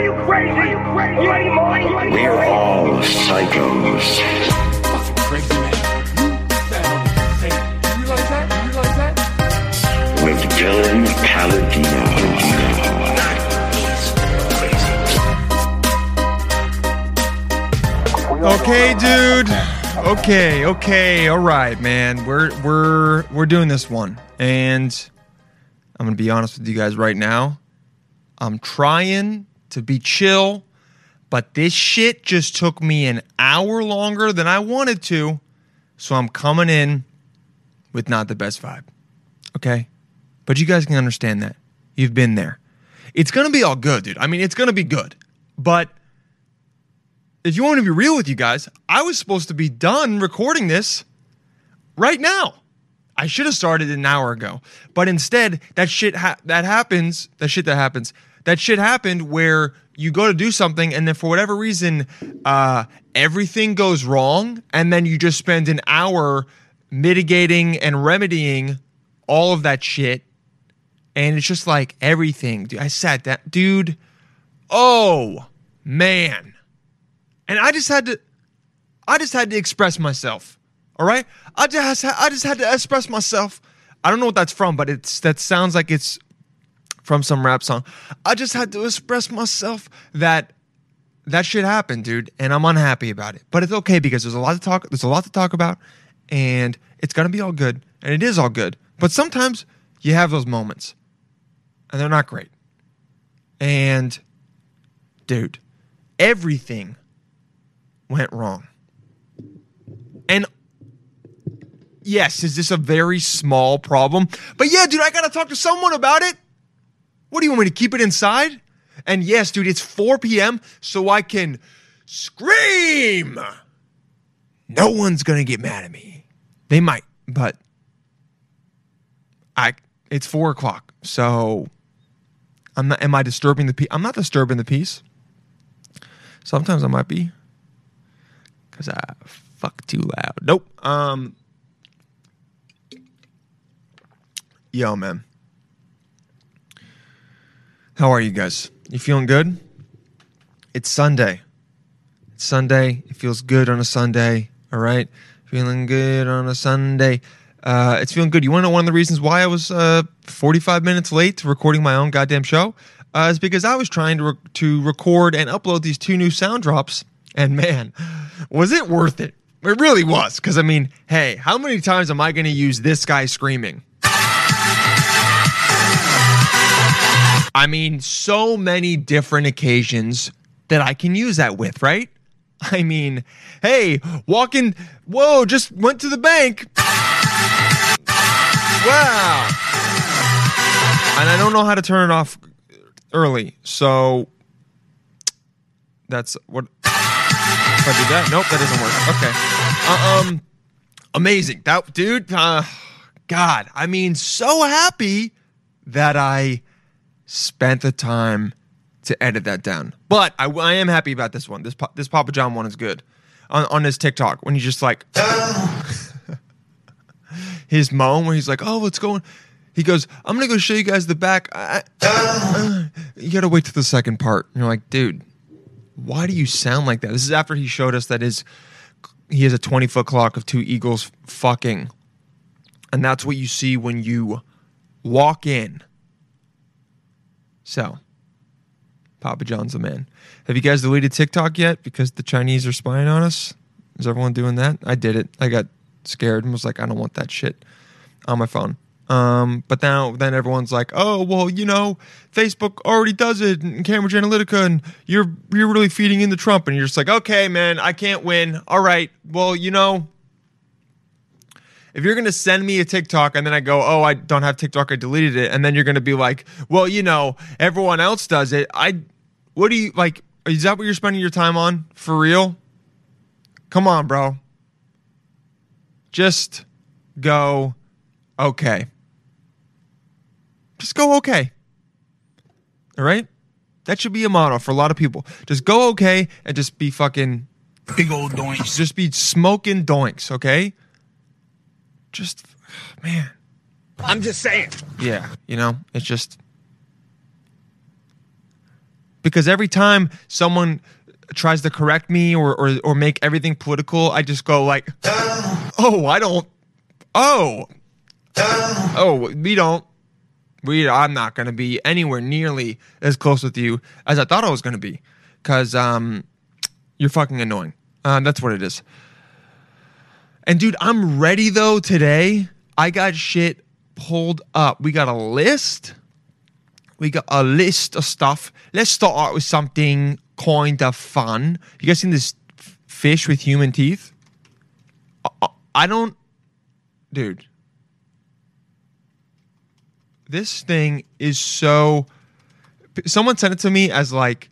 Are you crazy? Are you crazy? You ain't money. We're all psychos. Crazy man. Hey, you realize that? You realize that? With Dylan Paladino. Okay, dude. Okay, okay, all right, man. We're we're we're doing this one, and I'm gonna be honest with you guys right now. I'm trying to be chill, but this shit just took me an hour longer than I wanted to, so I'm coming in with not the best vibe. Okay, but you guys can understand that. You've been there. It's gonna be all good, dude. I mean, it's gonna be good, but if you want to be real with you guys, I was supposed to be done recording this right now. I should have started an hour ago, but instead, that shit ha- that happens. That shit that happens. That shit happened where you go to do something, and then for whatever reason, uh, everything goes wrong, and then you just spend an hour mitigating and remedying all of that shit, and it's just like everything. Dude, I sat down, dude. Oh man and I just had to, I just had to express myself. All right, I just, I just had to express myself. I don't know what that's from, but it's that sounds like it's from some rap song. I just had to express myself that that shit happened, dude, and I'm unhappy about it. But it's okay because there's a lot to talk. There's a lot to talk about, and it's gonna be all good, and it is all good. But sometimes you have those moments, and they're not great. And, dude, everything went wrong. And yes, is this a very small problem? But yeah, dude, I gotta talk to someone about it. What do you want me to keep it inside? And yes, dude, it's 4 p.m., so I can scream. No one's gonna get mad at me. They might, but I it's four o'clock, so I'm not am I disturbing the peace? I'm not disturbing the peace. Sometimes I might be because I fuck too loud. Nope. Um. Yo, man. How are you guys? You feeling good? It's Sunday. It's Sunday. It feels good on a Sunday. All right. Feeling good on a Sunday. Uh, it's feeling good. You want to know one of the reasons why I was uh, 45 minutes late to recording my own goddamn show? Uh, is because I was trying to, re- to record and upload these two new sound drops. And man, was it worth it? It really was. Because, I mean, hey, how many times am I going to use this guy screaming? I mean, so many different occasions that I can use that with, right? I mean, hey, walking, whoa, just went to the bank. Wow. And I don't know how to turn it off early. So that's what if I do that. Nope, that doesn't work. Okay. Uh, um amazing. That dude, uh, God, I mean, so happy that I spent the time to edit that down. But I, I am happy about this one. This this Papa John one is good. On on his TikTok when he's just like his moan where he's like, "Oh, what's going?" He goes, "I'm gonna go show you guys the back." You gotta wait to the second part. And you're like, dude, why do you sound like that? This is after he showed us that his he has a 20 foot clock of two eagles fucking, and that's what you see when you walk in. So, Papa John's the man. Have you guys deleted TikTok yet because the Chinese are spying on us? Is everyone doing that? I did it. I got scared and was like, I don't want that shit on my phone. Um, but now then everyone's like, oh well, you know, Facebook already does it, and Cambridge Analytica, and you're you're really feeding into Trump, and you're just like, okay, man, I can't win. All right, well, you know, if you're gonna send me a TikTok and then I go, oh, I don't have TikTok, I deleted it, and then you're gonna be like, well, you know, everyone else does it. I, what do you like? Is that what you're spending your time on for real? Come on, bro. Just go, okay. Just go okay. All right? That should be a motto for a lot of people. Just go okay and just be fucking Big old doinks. just be smoking doinks, okay? Just man. I'm just saying. Yeah, you know, it's just because every time someone tries to correct me or or, or make everything political, I just go like, "Oh, I don't. Oh, oh, we don't. We. I'm not gonna be anywhere nearly as close with you as I thought I was gonna be, because um, you're fucking annoying. Uh, that's what it is. And dude, I'm ready though today. I got shit pulled up. We got a list. We got a list of stuff. Let's start out with something kind of fun. You guys seen this fish with human teeth? I, I don't, dude. This thing is so. Someone sent it to me as like,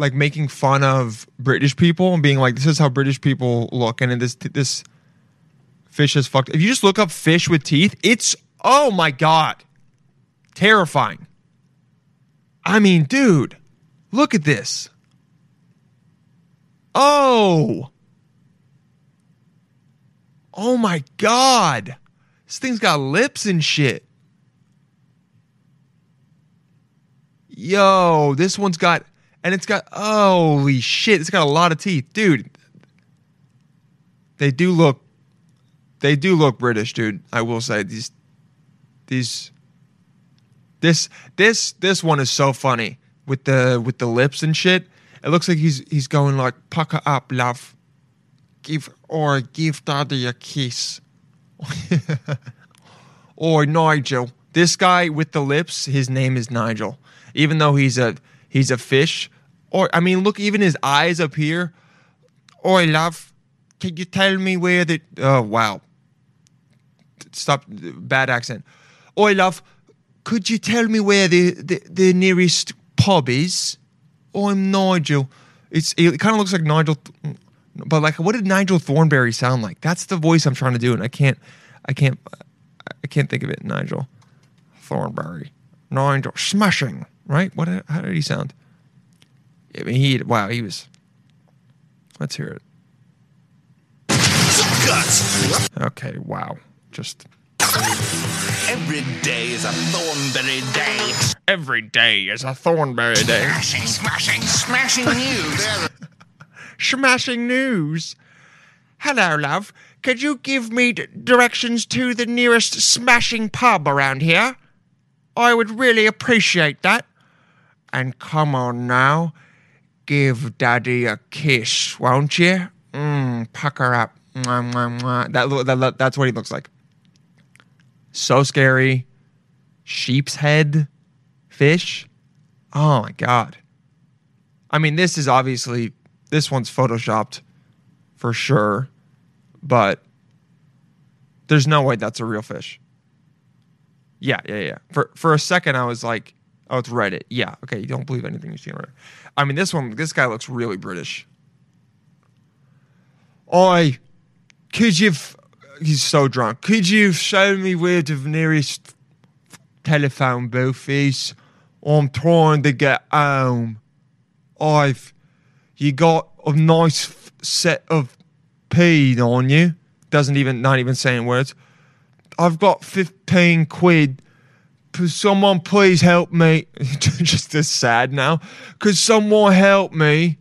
like making fun of British people and being like, "This is how British people look," and this this fish is fucked. If you just look up fish with teeth, it's oh my god, terrifying. I mean, dude, look at this. Oh. Oh my god. This thing's got lips and shit. Yo, this one's got and it's got holy shit, it's got a lot of teeth. Dude. They do look they do look British, dude. I will say these these this this this one is so funny with the with the lips and shit. It looks like he's he's going like pucker up, love. Give or give daddy a kiss. or Nigel. This guy with the lips, his name is Nigel. Even though he's a he's a fish. Or I mean, look, even his eyes up here. Oi, love. Can you tell me where the oh wow. Stop bad accent. Oi, love could you tell me where the, the, the nearest pub is? Oh, I'm Nigel. It's it kind of looks like Nigel, but like, what did Nigel Thornberry sound like? That's the voice I'm trying to do, and I can't, I can't, I can't think of it. Nigel Thornberry, Nigel smashing. Right? What? How did he sound? I mean, he wow, he was. Let's hear it. Okay, wow, just Every day is a Thornberry day. every day is a Thornberry day. Smashing, smashing, smashing news. Smashing news. Hello, love. Could you give me d- directions to the nearest smashing pub around here? I would really appreciate that. And come on now, give Daddy a kiss, won't you? Mmm, pucker up. Mwah, mwah, mwah. That, lo- that, that's what he looks like. So scary. Sheep's head fish. Oh my god. I mean, this is obviously this one's photoshopped for sure, but there's no way that's a real fish. Yeah, yeah, yeah. For for a second, I was like, "Oh, it's Reddit." Yeah, okay. You don't believe anything you see on Reddit. I mean, this one, this guy looks really British. I, could you? He's so drunk. Could you show me where the nearest telephone booth is? I'm trying to get home. I've you got a nice set of peed on you. Doesn't even not even saying words. I've got fifteen quid. Could someone please help me? Just as sad now. Could someone help me?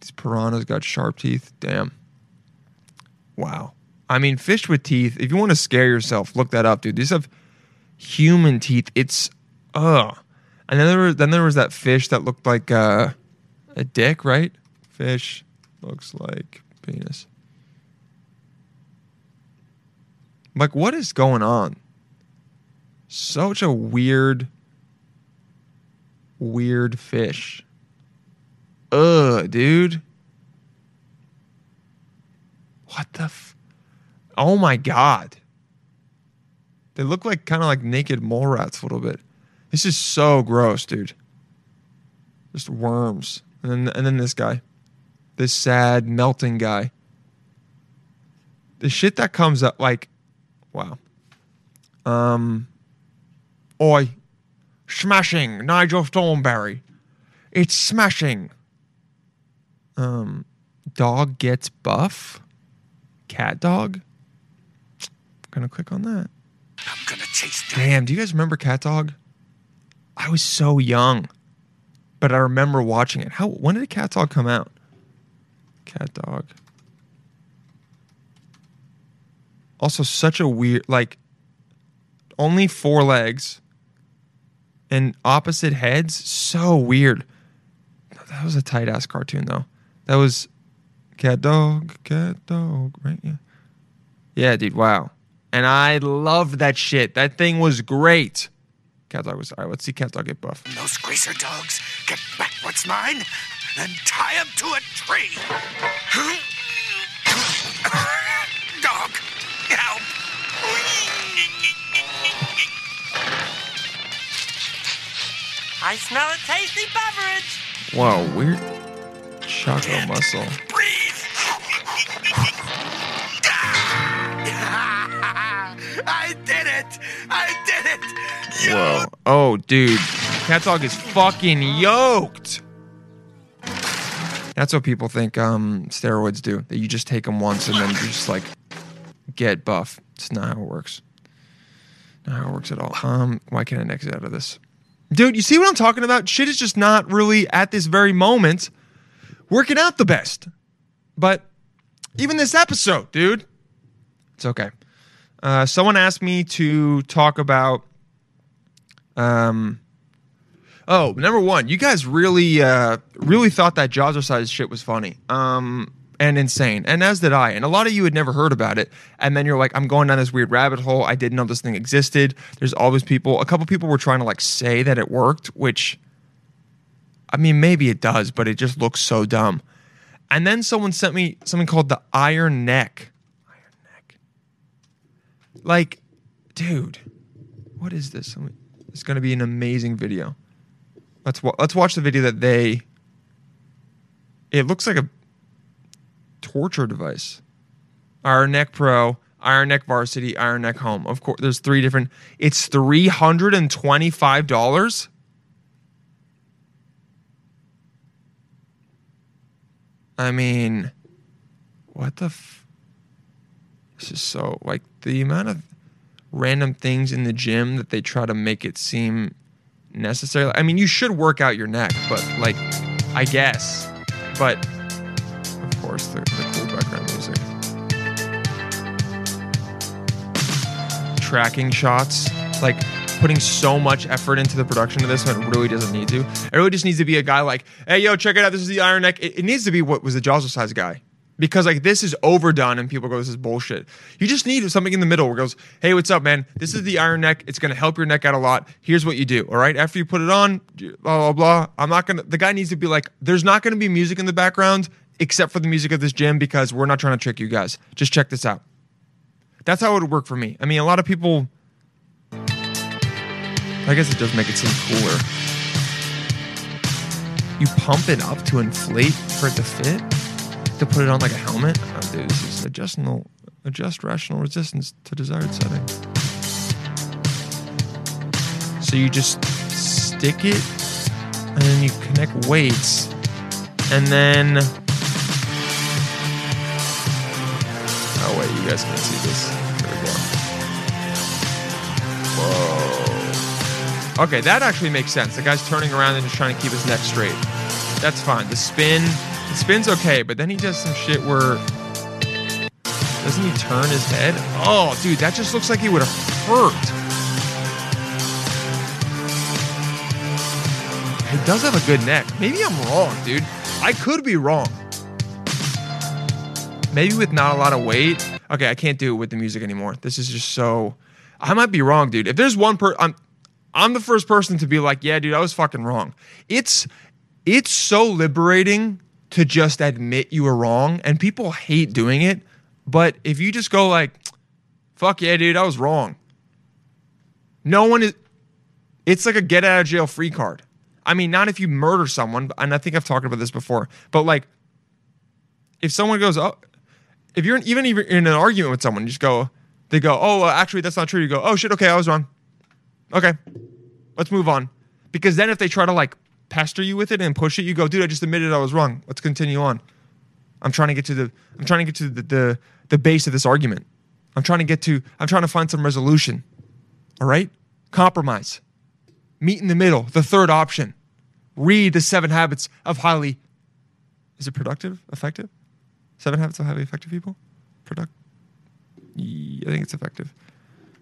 These piranhas got sharp teeth. Damn. Wow. I mean, fish with teeth. If you want to scare yourself, look that up, dude. These have human teeth. It's ugh. And then there was then there was that fish that looked like uh, a dick, right? Fish looks like penis. Like, what is going on? Such a weird, weird fish. Ugh, dude. What the? F- oh my god. They look like kind of like naked mole rats a little bit. This is so gross, dude. Just worms, and then and then this guy, this sad melting guy. The shit that comes up, like, wow. Um, oi, smashing Nigel Thornberry. It's smashing. Um, dog gets buff. Cat dog. I'm gonna click on that. I'm gonna taste it. Damn, do you guys remember Cat Dog? I was so young. but I remember watching it. How when did Cat Dog come out? Cat Dog. Also, such a weird like. Only four legs. And opposite heads, so weird. That was a tight ass cartoon though. That was Cat Dog, Cat Dog, right? Yeah. Yeah, dude. Wow. And I loved that shit. That thing was great. Cat Dog was all right. Let's see Cat Dog get buff. Those greaser dogs, get back what's mine and tie him to a tree. Dog, help. I smell a tasty beverage. Wow, weird choco muscle. Breathe. I did it. I did it. Whoa. Oh, dude. Cat Dog is fucking yoked. That's what people think um, steroids do. That you just take them once and then you just like get buff. It's not how it works. Not how it works at all. Um, why can't I exit out of this? Dude, you see what I'm talking about? Shit is just not really at this very moment working out the best. But even this episode, dude, it's okay. Uh, someone asked me to talk about. Um, oh, number one, you guys really, uh, really thought that Jazzercise shit was funny. Um, and insane, and as did I. And a lot of you had never heard about it, and then you're like, "I'm going down this weird rabbit hole. I didn't know this thing existed." There's always people. A couple people were trying to like say that it worked, which, I mean, maybe it does, but it just looks so dumb. And then someone sent me something called the Iron Neck. Iron Neck. Like, dude, what is this? It's going to be an amazing video. Let's wa- let's watch the video that they. It looks like a torture device. Iron Neck Pro, Iron Neck Varsity, Iron Neck Home. Of course, there's three different. It's three hundred and twenty-five dollars. I mean, what the? F- this is so like the amount of random things in the gym that they try to make it seem necessary. I mean, you should work out your neck, but like, I guess. But course, the, the cool background music. Tracking shots, like putting so much effort into the production of this when it really doesn't need to. It really just needs to be a guy like, hey, yo, check it out. This is the Iron Neck. It, it needs to be what was the Jazzercise guy. Because like this is overdone and people go, this is bullshit. You just need something in the middle where it goes, hey, what's up, man? This is the Iron Neck. It's gonna help your neck out a lot. Here's what you do. All right. After you put it on, blah blah blah. I'm not gonna. The guy needs to be like, there's not gonna be music in the background except for the music of this gym because we're not trying to trick you guys. Just check this out. That's how it would work for me. I mean, a lot of people. I guess it does make it seem cooler. You pump it up to inflate for it to fit, to put it on like a helmet. Oh, dude, this is adjust rational resistance to desired setting. So you just stick it, and then you connect weights, and then. Oh wait, you guys can't see this. There we go. Whoa. Okay, that actually makes sense. The guy's turning around and just trying to keep his neck straight. That's fine. The spin, the spin's okay, but then he does some shit where doesn't he turn his head? Oh, dude, that just looks like he would have hurt. He does have a good neck. Maybe I'm wrong, dude. I could be wrong. Maybe with not a lot of weight. Okay, I can't do it with the music anymore. This is just so. I might be wrong, dude. If there's one per, I'm, I'm the first person to be like, yeah, dude, I was fucking wrong. It's, it's so liberating to just admit you were wrong, and people hate doing it. But if you just go like, fuck yeah, dude, I was wrong. No one is. It's like a get out of jail free card. I mean, not if you murder someone, and I think I've talked about this before, but like, if someone goes, oh, if you're in, even even in an argument with someone, you just go, they go, oh, actually, that's not true. You go, oh shit, okay, I was wrong. Okay, let's move on. Because then if they try to like pester you with it and push it, you go, dude, I just admitted I was wrong. Let's continue on. I'm trying to get to the, I'm trying to get to the the, the base of this argument. I'm trying to get to, I'm trying to find some resolution. All right, compromise, meet in the middle, the third option. read the seven habits of highly. Is it productive? Effective? Seven habits of highly effective people? Product. I think it's effective.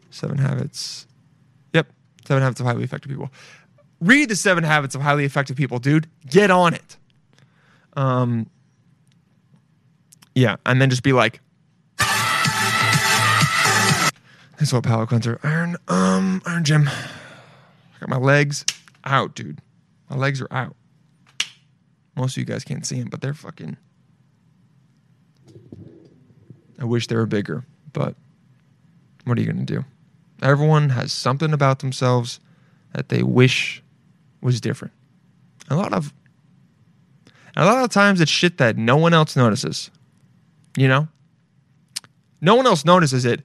Seven habits. Yep. Seven habits of highly effective people. Read the seven habits of highly effective people, dude. Get on it. Um. Yeah, and then just be like, That's what palate cleanser. Iron, um, iron gym. I got my legs out, dude. My legs are out. Most of you guys can't see them, but they're fucking. I wish they were bigger, but what are you gonna do? Everyone has something about themselves that they wish was different. A lot of, a lot of times it's shit that no one else notices. You know, no one else notices it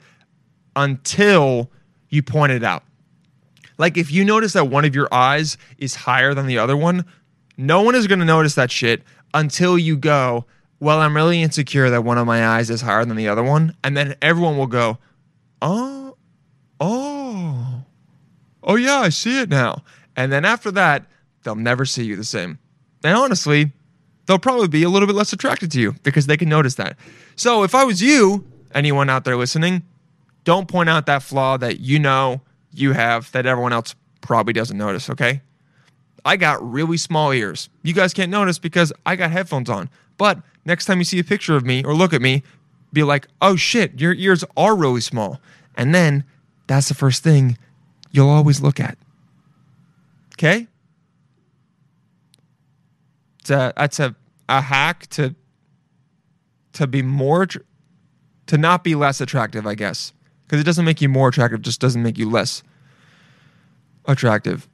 until you point it out. Like if you notice that one of your eyes is higher than the other one, no one is going to notice that shit until you go, "Well, I'm really insecure that one of my eyes is higher than the other one." And then everyone will go, "Oh. Oh. Oh yeah, I see it now." And then after that, they'll never see you the same. And honestly, they'll probably be a little bit less attracted to you because they can notice that. So if I was you, anyone out there listening, don't point out that flaw that you know you have that everyone else probably doesn't notice, okay? I got really small ears. You guys can't notice because I got headphones on. But next time you see a picture of me or look at me, be like, oh shit, your ears are really small. And then that's the first thing you'll always look at. Okay? It's a, that's a, a hack to to be more to not be less attractive, I guess because it doesn't make you more attractive just doesn't make you less attractive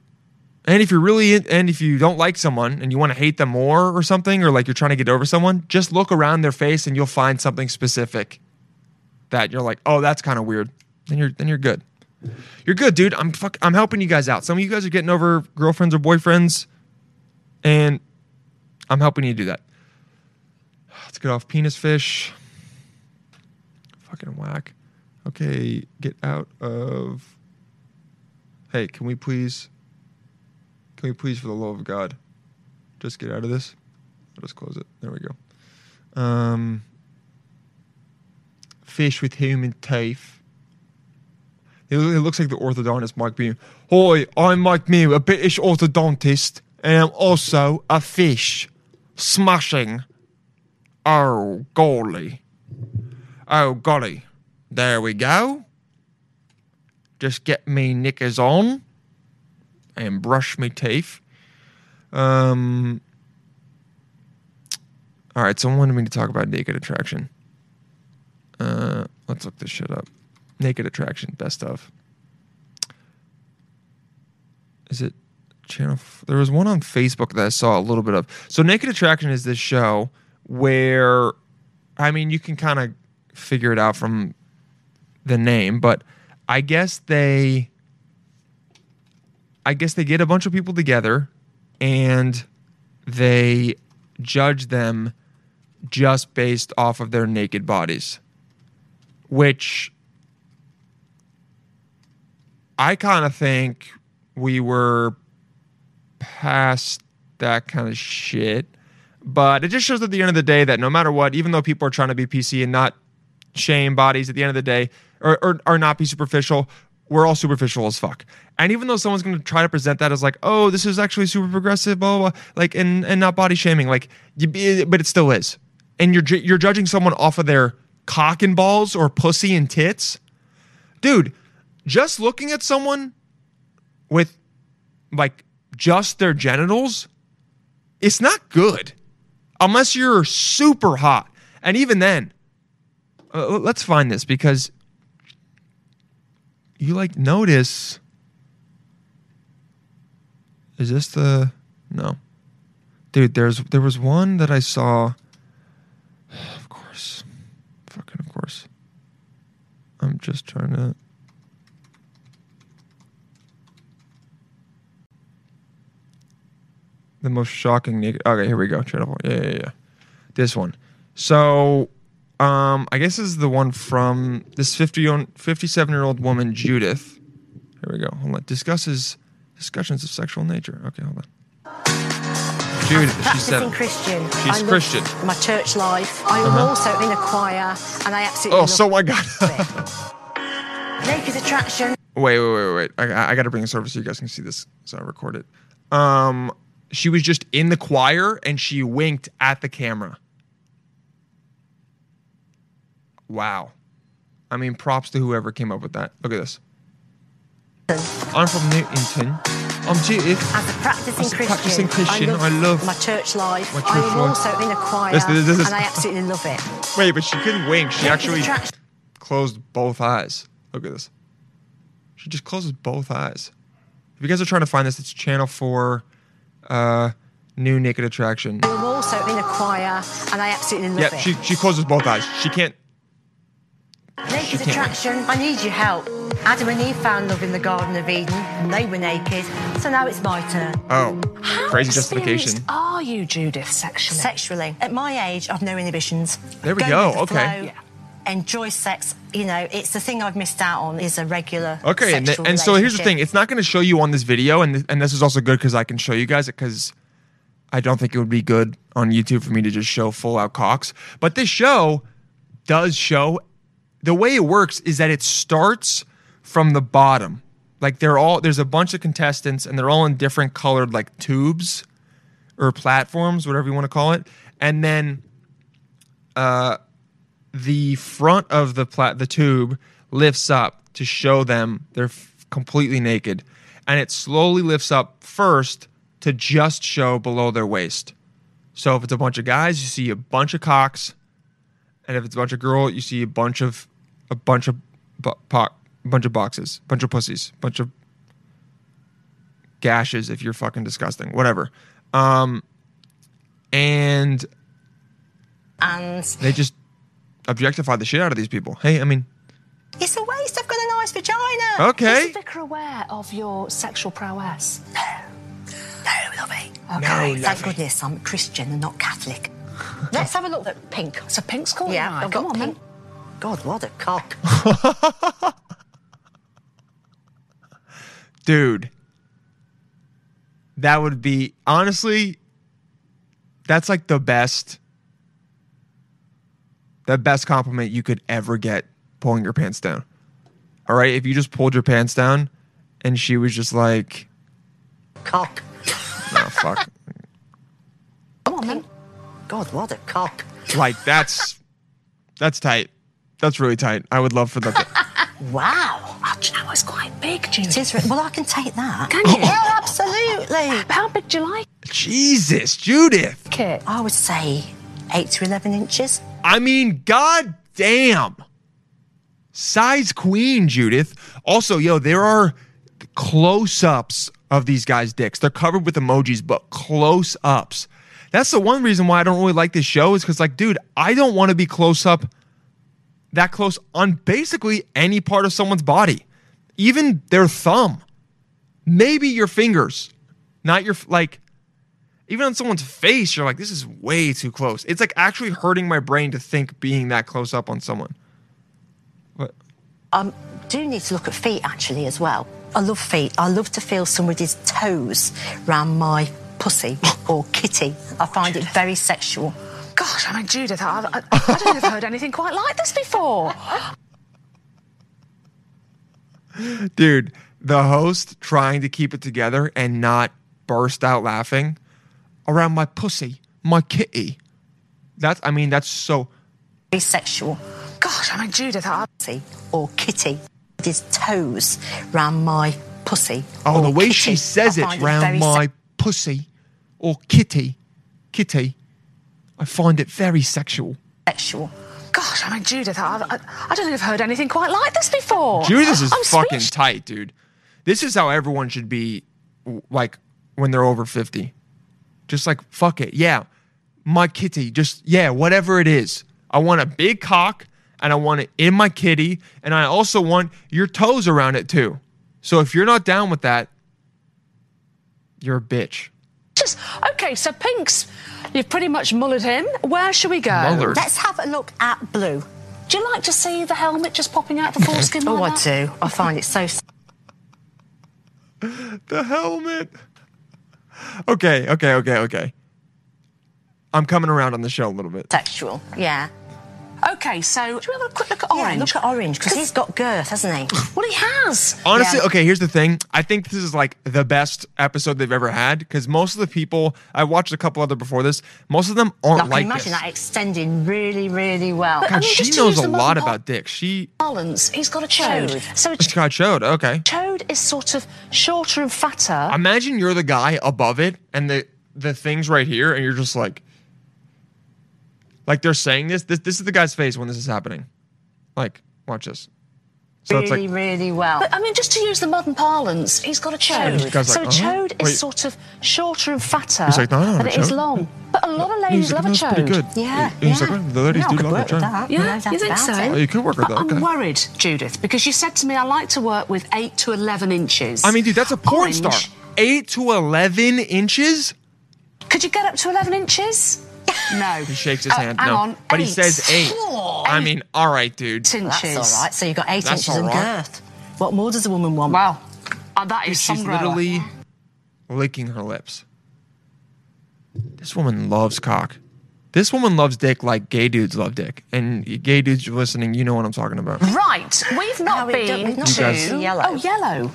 and if you're really in, and if you don't like someone and you want to hate them more or something or like you're trying to get over someone just look around their face and you'll find something specific that you're like oh that's kind of weird. Then you're then you're good. You're good dude. I'm fuck, i'm helping you guys out. Some of you guys are getting over girlfriends or boyfriends and i'm helping you do that. Let's get off penis fish. Fucking whack. Okay, get out of. Hey, can we please? Can we please, for the love of God, just get out of this? I'll just close it. There we go. Um, fish with human teeth. It, looks like the orthodontist Mike Mew. Hi, I'm Mike Mew, a British orthodontist, and I'm also a fish. Smashing. Oh, golly. Oh, golly. There we go. Just get me knickers on and brush me teeth. Um. All right, someone wanted me to talk about naked attraction. Uh, let's look this shit up. Naked attraction, best of. Is it channel? F- there was one on Facebook that I saw a little bit of. So, Naked Attraction is this show where, I mean, you can kind of figure it out from the name, but I guess they I guess they get a bunch of people together and they judge them just based off of their naked bodies. Which I kind of think we were past that kind of shit. But it just shows at the end of the day that no matter what, even though people are trying to be PC and not shame bodies at the end of the day, or, or, or not be superficial. We're all superficial as fuck. And even though someone's going to try to present that as like, oh, this is actually super progressive, blah, blah, blah like, and, and not body shaming, like, you, but it still is. And you're, you're judging someone off of their cock and balls or pussy and tits. Dude, just looking at someone with like just their genitals, it's not good unless you're super hot. And even then, uh, let's find this because you like notice is this the no. Dude there's there was one that i saw of course fucking of course. I'm just trying to the most shocking okay here we go yeah yeah yeah. This one. So um, I guess this is the one from this 50 57 year old woman, Judith. Here we go. Hold on. Discusses discussions of sexual nature. Okay, hold on. Dude, As a she said- practicing Christian. She's I Christian. Uh-huh. My church life. I am also in a choir, and I absolutely Oh, so I got. Naked attraction. wait, wait, wait, wait. I, I got to bring this over so you guys can see this. So I record it. Um, she was just in the choir and she winked at the camera. Wow. I mean, props to whoever came up with that. Look at this. I'm from Newington. I'm Judith. As a practicing As a Christian, practicing Christian, I love my church life. my church I'm life. also in a choir, This- this- this is- and I absolutely love it. Wait, but she couldn't wink. She actually closed both eyes. Look at this. She just closes both eyes. If you guys are trying to find this, it's channel four, uh, new naked attraction. I am also in a choir, and I absolutely love Yeah, it. she she closes both eyes. She can't. Naked can't- attraction. I need your help. Adam and Eve found love in the Garden of Eden, and they were naked. So now it's my turn. Oh, How crazy experienced justification. Are you, Judith, sexually? Sexually, at my age, I've no inhibitions. There we Go go, the okay. Yeah. Enjoy sex. You know, it's the thing I've missed out on is a regular. Okay, and, th- and so here's the thing: it's not going to show you on this video, and th- and this is also good because I can show you guys it because I don't think it would be good on YouTube for me to just show full out cocks. But this show does show the way it works is that it starts from the bottom. Like they're all there's a bunch of contestants and they're all in different colored like tubes or platforms, whatever you want to call it, and then uh, the front of the plat the tube lifts up to show them they're f- completely naked. And it slowly lifts up first to just show below their waist. So if it's a bunch of guys you see a bunch of cocks. And if it's a bunch of girl you see a bunch of a bunch of bu- po- bunch of boxes bunch of pussies bunch of gashes if you're fucking disgusting whatever um and And they just objectify the shit out of these people. Hey, I mean, it's a waste. I've got a nice vagina. okay. Is the vicar aware of your sexual prowess? No, no, lovey. Okay. Thank goodness I'm Christian and not Catholic. Let's have a look at pink. So Pink's calling Yeah. I've Come got on, pink. God, what a cock. Dude, that would be honestly, that's like the best, the best compliment you could ever get pulling your pants down. All right. If you just pulled your pants down and she was just like, cock. oh, fuck. Come on, man. God, what a cock. like, that's, that's tight. That's really tight. I would love for that. to- Wow. That do you know it's quite big, It Judith. is. Well, I can take that. Can you? Yeah, absolutely. How big do you like Jesus, Judith. it? I would say eight to eleven inches. I mean, god damn. Size queen, Judith. Also, yo, there are close ups of these guys' dicks. They're covered with emojis, but close ups. That's the one reason why I don't really like this show is because, like, dude, I don't want to be close up that close on basically any part of someone's body, even their thumb, maybe your fingers, not your, like, even on someone's face, you're like, this is way too close. It's like actually hurting my brain to think being that close up on someone. What? Um, do need to look at feet actually as well. I love feet. I love to feel somebody's toes round my pussy or kitty. I find it very sexual. Gosh, I mean, Judith, I, I, I don't think I've heard anything quite like this before. Dude, the host trying to keep it together and not burst out laughing around my pussy, my kitty. That's, I mean, that's so. Very sexual. Gosh, I mean, Judith, I, Pussy or kitty. His toes round my pussy. Oh, the way kitty. she says I it, round very my pussy or kitty, kitty. I find it very sexual. sexual. gosh, I mean, Judith, I, I, I don't think I've heard anything quite like this before. Judith is I'm fucking speechless. tight, dude. This is how everyone should be, like when they're over fifty. Just like fuck it, yeah, my kitty. Just yeah, whatever it is. I want a big cock, and I want it in my kitty, and I also want your toes around it too. So if you're not down with that, you're a bitch. Just okay. So Pink's, you've pretty much mullered him. Where shall we go? Mullered? Let's have a look at blue. Do you like to see the helmet just popping out the foreskin? Oh, I like that? do. I find it so The helmet. Okay, okay, okay, okay. I'm coming around on the show a little bit. sexual. Yeah. Okay, so do we have a quick look at Yeah, Orange? look at Orange because he's got girth, hasn't he? Well, he has. Honestly, Yeah. okay, here's the thing. I think this is like the best episode they've ever had because most of the people I watched a couple other before this, most of them aren't I can like imagine this. that extending really, really well. But- I mean, she knows a lot modern about dick. She Balance. He's got a chode. Chode. So she got showed. Okay. chode is sort of shorter and fatter. Imagine you're the guy above it and the the things right here, and you're just like, like they're saying this. This this is the guy's face when this is happening. Like, watch this. So really, like really well. But I mean, just to use the modern parlance, he's got a chode. Chode. Guy's so like, a uh-huh. chode is Wait. sort of shorter and fatter He's like, no, no, than no, it is chode. long. But a lot of ladies like, love a "That's pretty chode. good. yeah, And he's yeah. like, "Oh, the ladies yeah, do I could love a work with chode." that. Yeah, no doubt you think so? it. Oh, you could work with But that. Okay. I'm worried, Judith, because you said to me I like to work with 8 to 11 inches. I mean, dude, that's a porn Orange. star. Eight to eleven inches. Could you get up to 11 inches? No. He shakes his Oh, hand. hang no, on. but he says eight. Oh, I mean, all right, dude. inches. That's all right. So you've got eight That's inches of all right. girth. What more does a woman want? Wow. Uh, that Dude, is she's literally licking her lips. This woman loves cock. This woman loves dick like gay dudes love dick. And gay dudes you're listening, you know what I'm talking about. Right, we've not No, been don't- we've not to been yellow. Oh, yellow.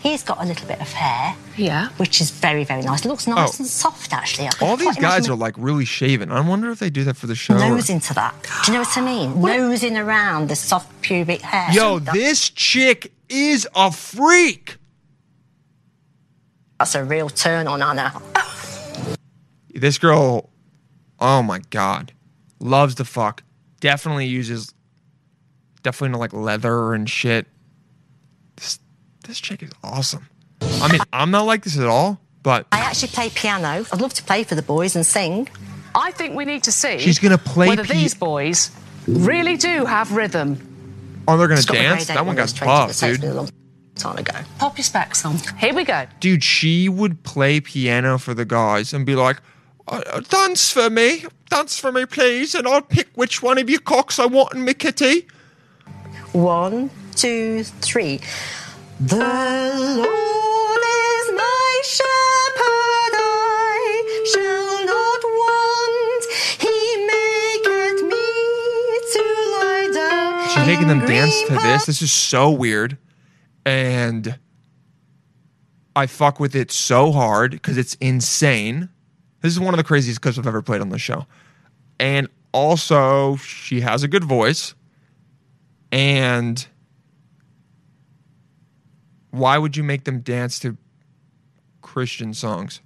He's got a little bit of hair, Yeah. which is very, very nice. It Looks nice Oh. and soft, actually. I All these guys are like really shaven. I wonder if they do that for the show. or- nose into that. Do you know what I mean? Nosing around the soft pubic hair. Yo, That- this chick is a freak. That's a real turn on Anna. This girl, oh my god, loves to fuck. Definitely uses, definitely into like leather and shit. This, this chick is awesome. I mean, I'm not like this at all, but I actually play piano. I'd love to play for the boys and sing. I think we need to see She's gonna play whether pi- these boys really do have rhythm. oh, they're gonna It's got the dance. That one when I was got 20, buff, but so it's been dude. a long time ago. Pop your specs on. Here we go. Dude, she would play piano for the guys and be like, uh, uh, "Dance for me, dance for me, please, and I'll pick which one of you cocks I want in my kitty." One, two, three. The Lord is my shepherd, I shall not want. He maketh me to lie down. She's making them dance to this. This is so weird. And I fuck with it so hard because it's insane. This is one of the craziest clips I've ever played on the show. And also, she has a good voice. And why would you make them dance to Christian songs?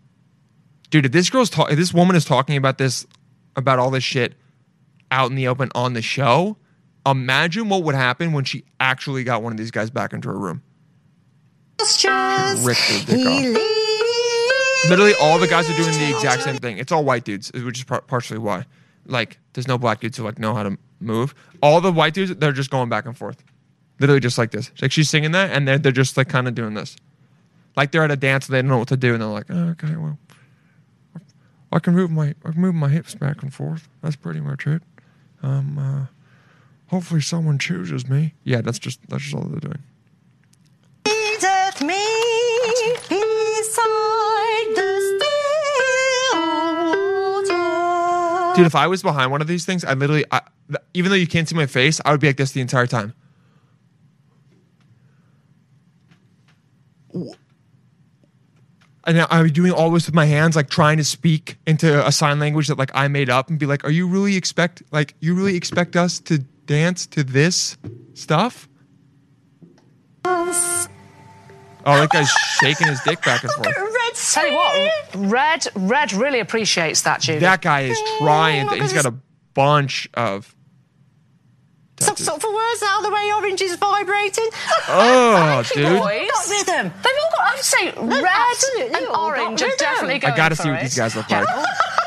Dude, if this girl's talking, if this woman is talking about this, about all this shit out in the open on the show, imagine what would happen when she actually got one of these guys back into her room. pastures. Ripped her dick He off. leads Literally, all the guys are doing the exact same thing. It's all white dudes, which is par- partially why. Like, there's no black dudes who like know how to move. All the white dudes, they're just going back and forth, literally just like this. Like she's singing that, and they're they're just like kind of doing this, like they're at a dance and they don't know what to do, and they're like, oh, okay, well, I can move my I can move my hips back and forth. That's pretty much it. Um, uh, hopefully someone chooses me. Yeah, that's just that's just all they're doing. leadeth me beside the still water. Dude, if I was behind one of these things, I literally, I, even though you can't see my face, I would be like this the entire time. And I I would be doing all this with my hands, like trying to speak into a sign language that like I made up, and be like, "Are you really expect like you really expect us to dance to this stuff?" Oh, that guy's shaking his dick back and forth. Red Tell you what, Red, Red really appreciates that, Judy. That guy is trying. look To, he's got a bunch of. Stop, tattoos. stop for words now, the way Orange is vibrating. Oh, Thank you, dude. boys. Got rhythm. They've all got, I would say, red and got orange are rhythm. definitely going I gotta for see what it. these guys look like.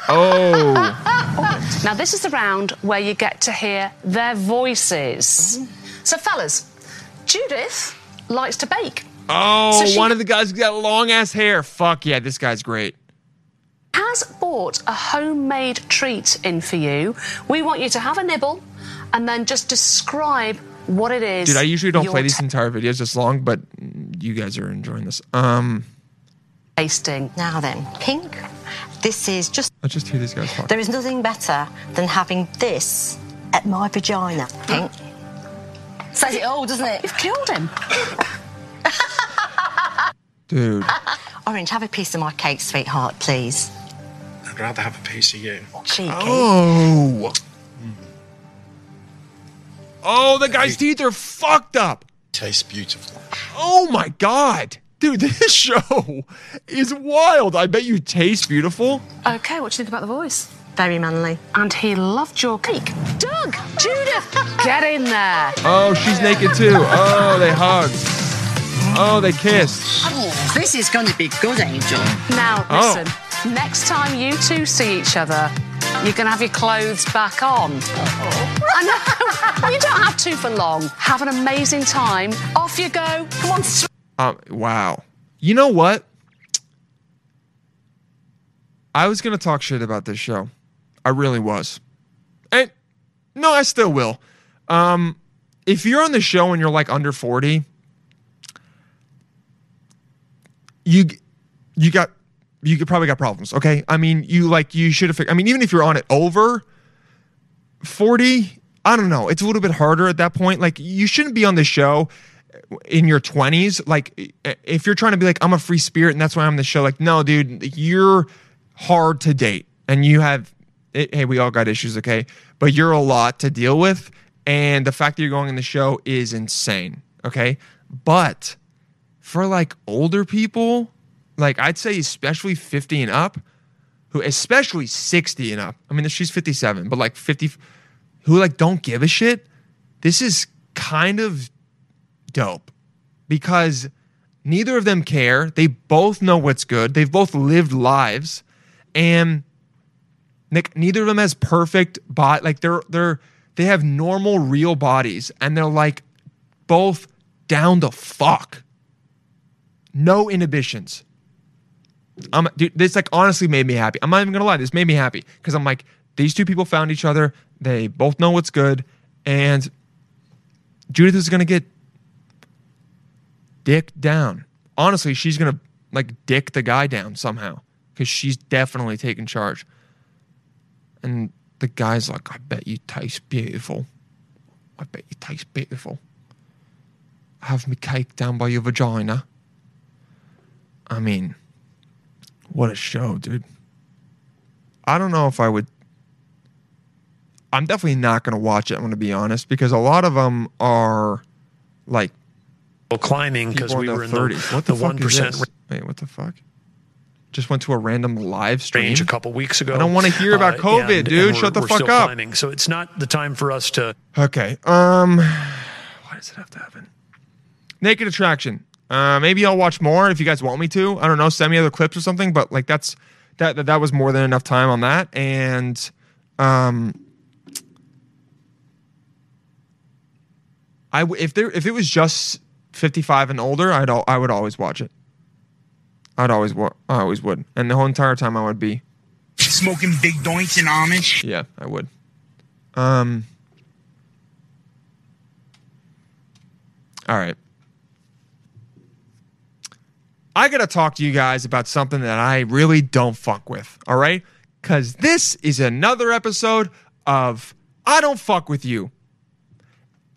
Oh, Now, this is the round where you get to hear their voices. Mm-hmm. So, fellas, Judith likes to bake. oh! So she- one of the guys got long ass hair. Fuck yeah, this guy's great. Has bought a homemade treat in for you. We want you to have a nibble and then just describe what it is. Dude, I usually don't play these ta- entire videos this long, but you guys are enjoying this. Um, tasting. Now then, pink. This is just. Let's just hear these guys talk. There is nothing better than having this at my vagina. Pink. Says it all, doesn't it? You've killed him. Dude. Orange, have a piece of my cake, sweetheart, please. I'd rather have a piece of you. Cheeky. Oh. Oh, the guy's teeth are fucked up. Tastes beautiful. Oh my god. Dude, this show is wild. I bet you taste beautiful. Okay, what do you think about the voice? Very manly. And he loved your cake. Doug, Judith, get in there. Oh, she's naked too. Oh, they hugged. Oh, they kissed. This is going to be good, Angel. Now, Oh. listen, next time you two see each other, going to have your clothes back on. Know. you don't have to for long. Have an amazing time. Off you go. Come on, Um, wow. You know what? I was gonna talk shit about this show. I really was. And no, I still will. Um, if you're on the show and you're like under 40, you you got you could probably got problems. Okay, I mean you like you should have. I mean even if you're on it over 40, I don't know. It's a little bit harder at that point. Like you shouldn't be on the show in your 20s. Like if you're trying to be like I'm a free spirit and that's why I'm the show. Like no, dude, you're hard to date and you have. It, hey, we all got issues, okay? But you're a lot to deal with, and the fact that you're going in the show is insane, okay? But for like older people, like I'd say especially 50 and up, who especially 60 and up. I mean, she's 57, but like 50 who like don't give a shit. This is kind of dope because neither of them care. They both know what's good. They've both lived lives and Nick, neither of them has perfect body. Like they're they're they have normal real bodies and they're like both down the fuck. No inhibitions. I'm dude, this like honestly made me happy. I'm not even gonna lie, this made me happy because I'm like, these two people found each other. They both know what's good, and Judith is gonna get dick down. Honestly, she's gonna like dick the guy down somehow because she's definitely taking charge. And the guy's like, I bet you taste beautiful. I bet you taste beautiful. Have me cake down by your vagina. I mean, what a show, dude. I don't know if I would. I'm definitely not going to watch it. I'm going to be honest because a lot of them are like climbing because we were in the, 30s. What the the, fuck one is this? Wait, what the fuck? Just went to a random live stream. range a couple weeks ago. I don't wanna hear about COVID, Uh, and- dude. and Shut the fuck up. Climbing, so it's not the time for us to. Okay. Um, why does it have to happen? Naked Attraction. Uh, maybe I'll watch more if you guys want me to. I don't know. Send me other clips or something. But like that's that that, that was more than enough time on that. And um, I w- if there if it was just fifty five and older, I'd al- I would always watch it. I'd always wa- I always would, and the whole entire time I would be Smoking big joints and Amish. yeah, I would. Um. All right. I gotta talk to you guys about something that I really don't fuck with. All right, because this is another episode of I don't fuck with you.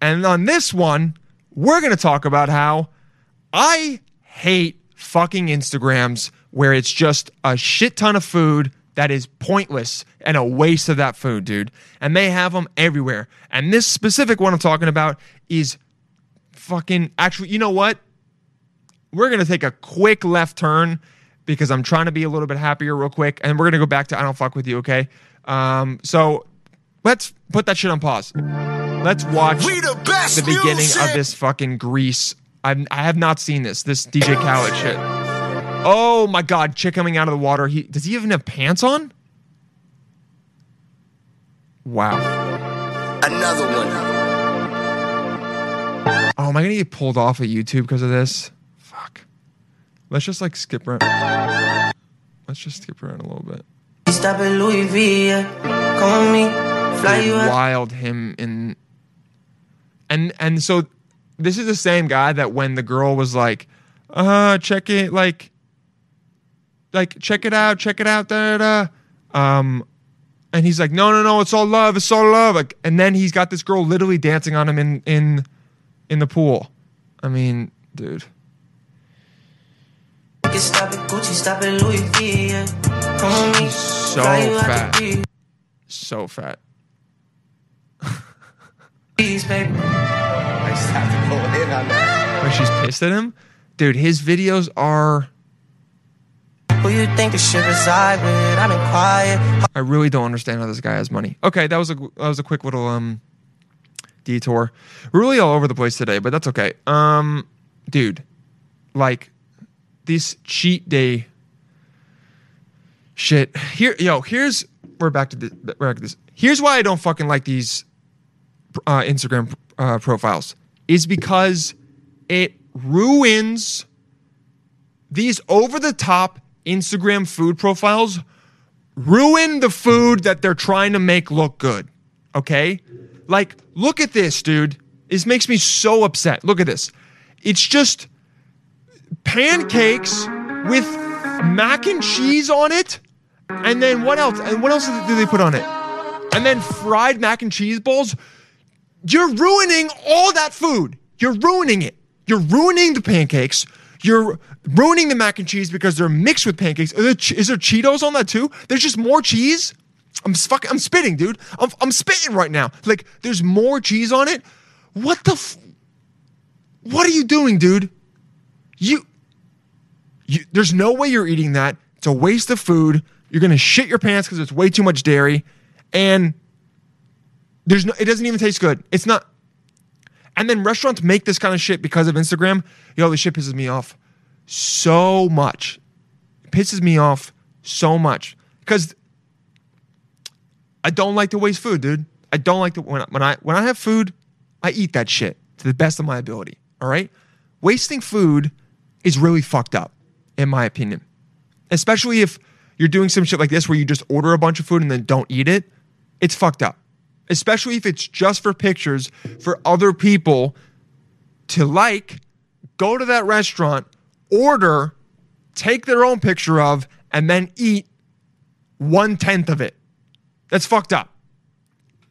And on this one, we're gonna talk about how I hate fucking Instagrams where it's just a shit ton of food that is pointless and a waste of that food, dude. And they have them everywhere. And this specific one I'm talking about is fucking actually, you know what? We're going to take a quick left turn because I'm trying to be a little bit happier real quick and we're going to go back to I don't fuck with you, okay? Um so let's put that shit on pause. Let's watch the the beginning music. of this fucking Grease. I've, I have not seen this. This DJ Khaled shit. Oh my god, chick coming out of the water. He does he even have pants on? Wow. Another one. Oh, am I gonna get pulled off of YouTube because of this? Fuck. Let's just like skip around. Let's just skip around a little bit. Stop at Louis V. Come me, fly you wild him in and and so this is the same guy that when the girl was like uh check it like like check it out, check it out, da da da. Um, and he's like, no, no, no, it's all love, it's all love. Like, and then he's got this girl literally dancing on him in in in the pool. I mean, dude. Get stop it, Gucci, stop it, Louis V. Yeah. Come on me, So fly you out fat. So fat. Please, baby. I just have to go in on that. When she's pissed at him, dude, his videos are. Who you think this shit reside with? I've been quiet. I really don't understand how this guy has money. Okay, that was a that was a quick little um detour. We're really all over the place today, but that's okay. Um, dude, like this cheat day shit. Here, yo, here's we're back to this. Back to this. Here's why I don't fucking like these uh, Instagram uh, profiles is because it ruins these over the top Instagram food profiles ruin the food that they're trying to make look good. Okay? Like, look at this, dude. This makes me so upset. Look at this. It's just pancakes with mac and cheese on it. And then what else? And what else do they put on it? And then fried mac and cheese balls. You're ruining all that food. You're ruining it. You're ruining the pancakes. You're ruining the mac and cheese because they're mixed with pancakes. Is there, there Cheetos on that too? There's just more cheese. I'm fuck, I'm spitting, dude. I'm, I'm spitting right now. Like there's more cheese on it. What the? F- what are you doing, dude? You, you. There's no way you're eating that. It's a waste of food. You're gonna shit your pants because it's way too much dairy, and there's no. It doesn't even taste good. It's not. And then restaurants make this kind of shit because of Instagram. Yo, this shit pisses me off so much. It pisses me off so much because I don't like to waste food, dude. I don't like to when when I when I have food, I eat that shit to the best of my ability. All right, wasting food is really fucked up, in my opinion. Especially if you're doing some shit like this where you just order a bunch of food and then don't eat it. It's fucked up. Especially if it's just for pictures for other people to like, go to that restaurant, order, take their own picture of, and then eat one tenth of it. That's fucked up.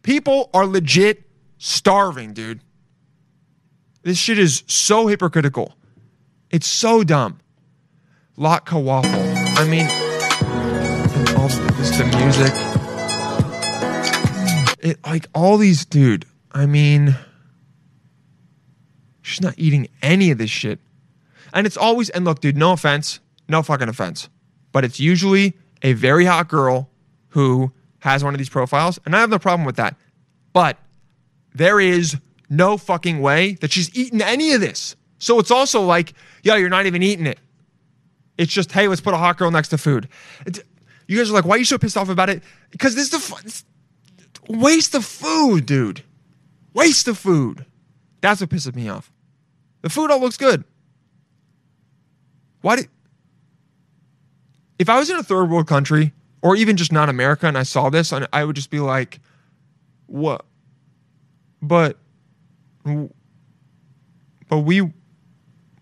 People are legit starving, dude. This shit is so hypocritical. It's so dumb. Latka waffle. I mean, also just the music. It like all these, dude. I mean, she's not eating any of this shit. And it's always, and look, dude, no offense, no fucking offense, but it's usually a very hot girl who has one of these profiles, and I have no problem with that. But there is no fucking way that she's eaten any of this. So it's also like, yeah, you're not even eating it. It's just, hey, let's put a hot girl next to food. It- you guys are like, why are you so pissed off about it? Because this is the waste of food, dude. Waste of food. That's what pisses me off. The food all looks good. Why did? If I was in a third world country or even just not America and I saw this, I would just be like, "What?" But, but we,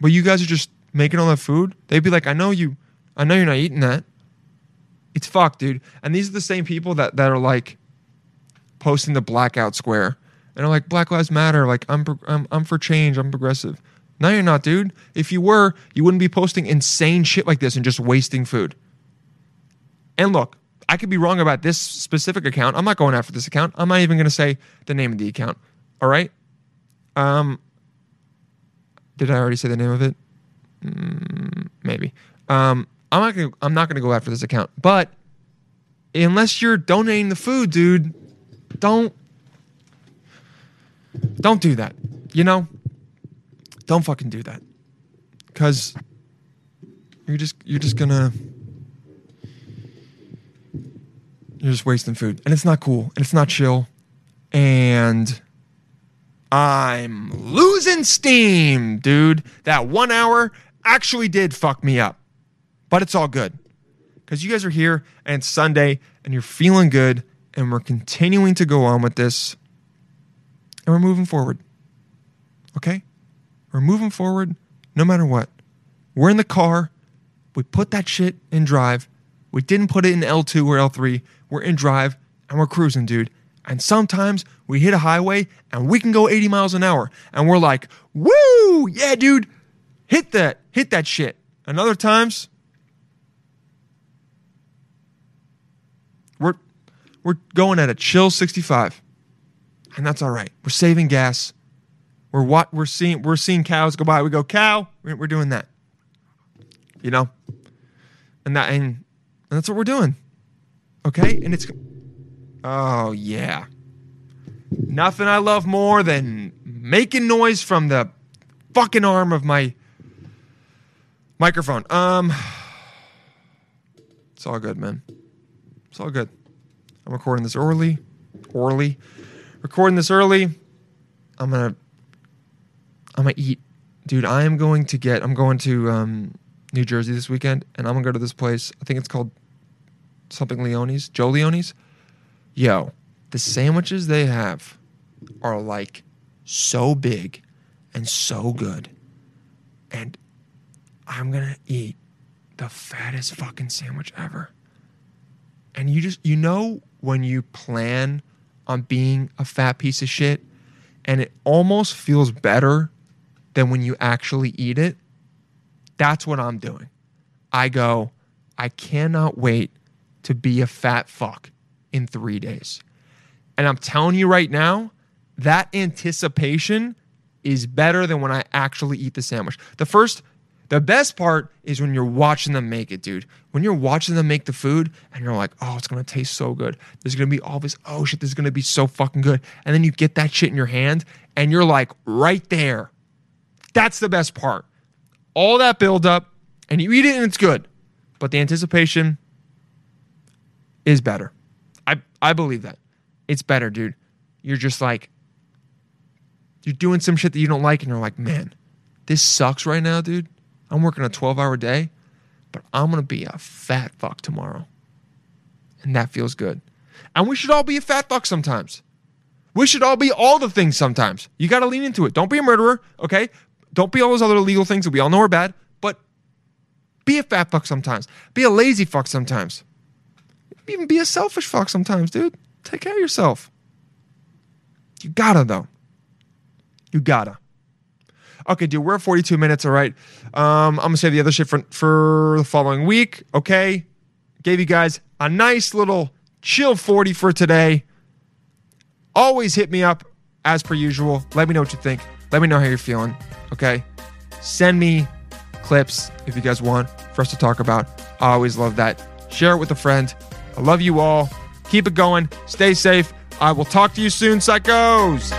but you guys are just making all that food. They'd be like, "I know you, I know you're not eating that." It's fucked, dude. And these are the same people that that are like posting the blackout square and are like Black Lives Matter. Like I'm pro- I'm I'm for change. I'm progressive. No, you're not, dude. If you were, you wouldn't be posting insane shit like this and just wasting food. And look, I could be wrong about this specific account. I'm not going after this account. I'm not even going to say the name of the account. All right. Um. Did I already say the name of it? Mm, maybe. Um. I'm not gonna. I'm not gonna go after this account. But unless you're donating the food, dude, don't don't do that. You know, don't fucking do that. Cause you're just you're just gonna you're just wasting food. And it's not cool. And it's not chill. And I'm losing steam, dude. That one hour actually did fuck me up. But it's all good. Because you guys are here and it's Sunday and you're feeling good and we're continuing to go on with this and we're moving forward. Okay? We're moving forward no matter what. We're in the car We put that shit in drive. We didn't put it in L2 or L3. We're in drive and we're cruising, dude. And sometimes we hit a highway and we can go 80 miles an hour. And we're like, woo, yeah, dude, hit that, hit that shit. And other times, we're we're going at a chill 65. And that's all right. We're saving gas. We're what we're seeing we're seeing cows go by. We go, cow, we're, doing that. You know? And that and, and that's what we're doing. Okay? And it's Oh yeah. Nothing I love more than making noise from the fucking arm of my microphone. Um It's all good, man. It's all good. I'm recording this early. Early. Recording this early. I'm gonna I'm gonna eat. Dude, I am going to get I'm going to um New Jersey this weekend and I'm gonna go to this place. I think it's called something Leone's, Joe Leone's. Yo, the sandwiches they have are like so big and so good. And I'm gonna eat the fattest fucking sandwich ever. And you just you know when you plan on being a fat piece of shit and it almost feels better than when you actually eat it. That's what I'm doing. I go, I cannot wait to be a fat fuck in three days. And I'm telling you right now, that anticipation is better than when I actually eat the sandwich. The first, the best part is when you're watching them make it, dude. When you're watching them make the food and you're like, oh, it's gonna taste so good. There's gonna be all this, oh shit, this is gonna be so fucking good. And then you get that shit in your hand and you're like, right there. That's the best part. All that build up and you eat it and it's good. But the anticipation is better. I, believe that. It's better, dude. You're just like, you're doing some shit that you don't like, and you're like, man, this sucks right now, dude. I'm working a 12 hour day, but I'm gonna be a fat fuck tomorrow. And that feels good. And we should all be a fat fuck sometimes. We should all be all the things sometimes. You gotta lean into it. Don't be a murderer, okay? Don't be all those other illegal things that we all know are bad, but be a fat fuck sometimes. Be a lazy fuck sometimes. Even be a selfish fuck sometimes, dude. Take care of yourself. You gotta, though. You gotta. Okay, dude, we're at 42 minutes, all right. Um, I'm gonna save the other shit for, for the following week, okay? Gave you guys a nice little chill 40 for today. Always hit me up as per usual. Let me know what you think. Let me know how you're feeling, okay? Send me clips if you guys want for us to talk about. I always love that. Share it with a friend. I love you all. Keep it going. Stay safe. I will talk to you soon, psychos.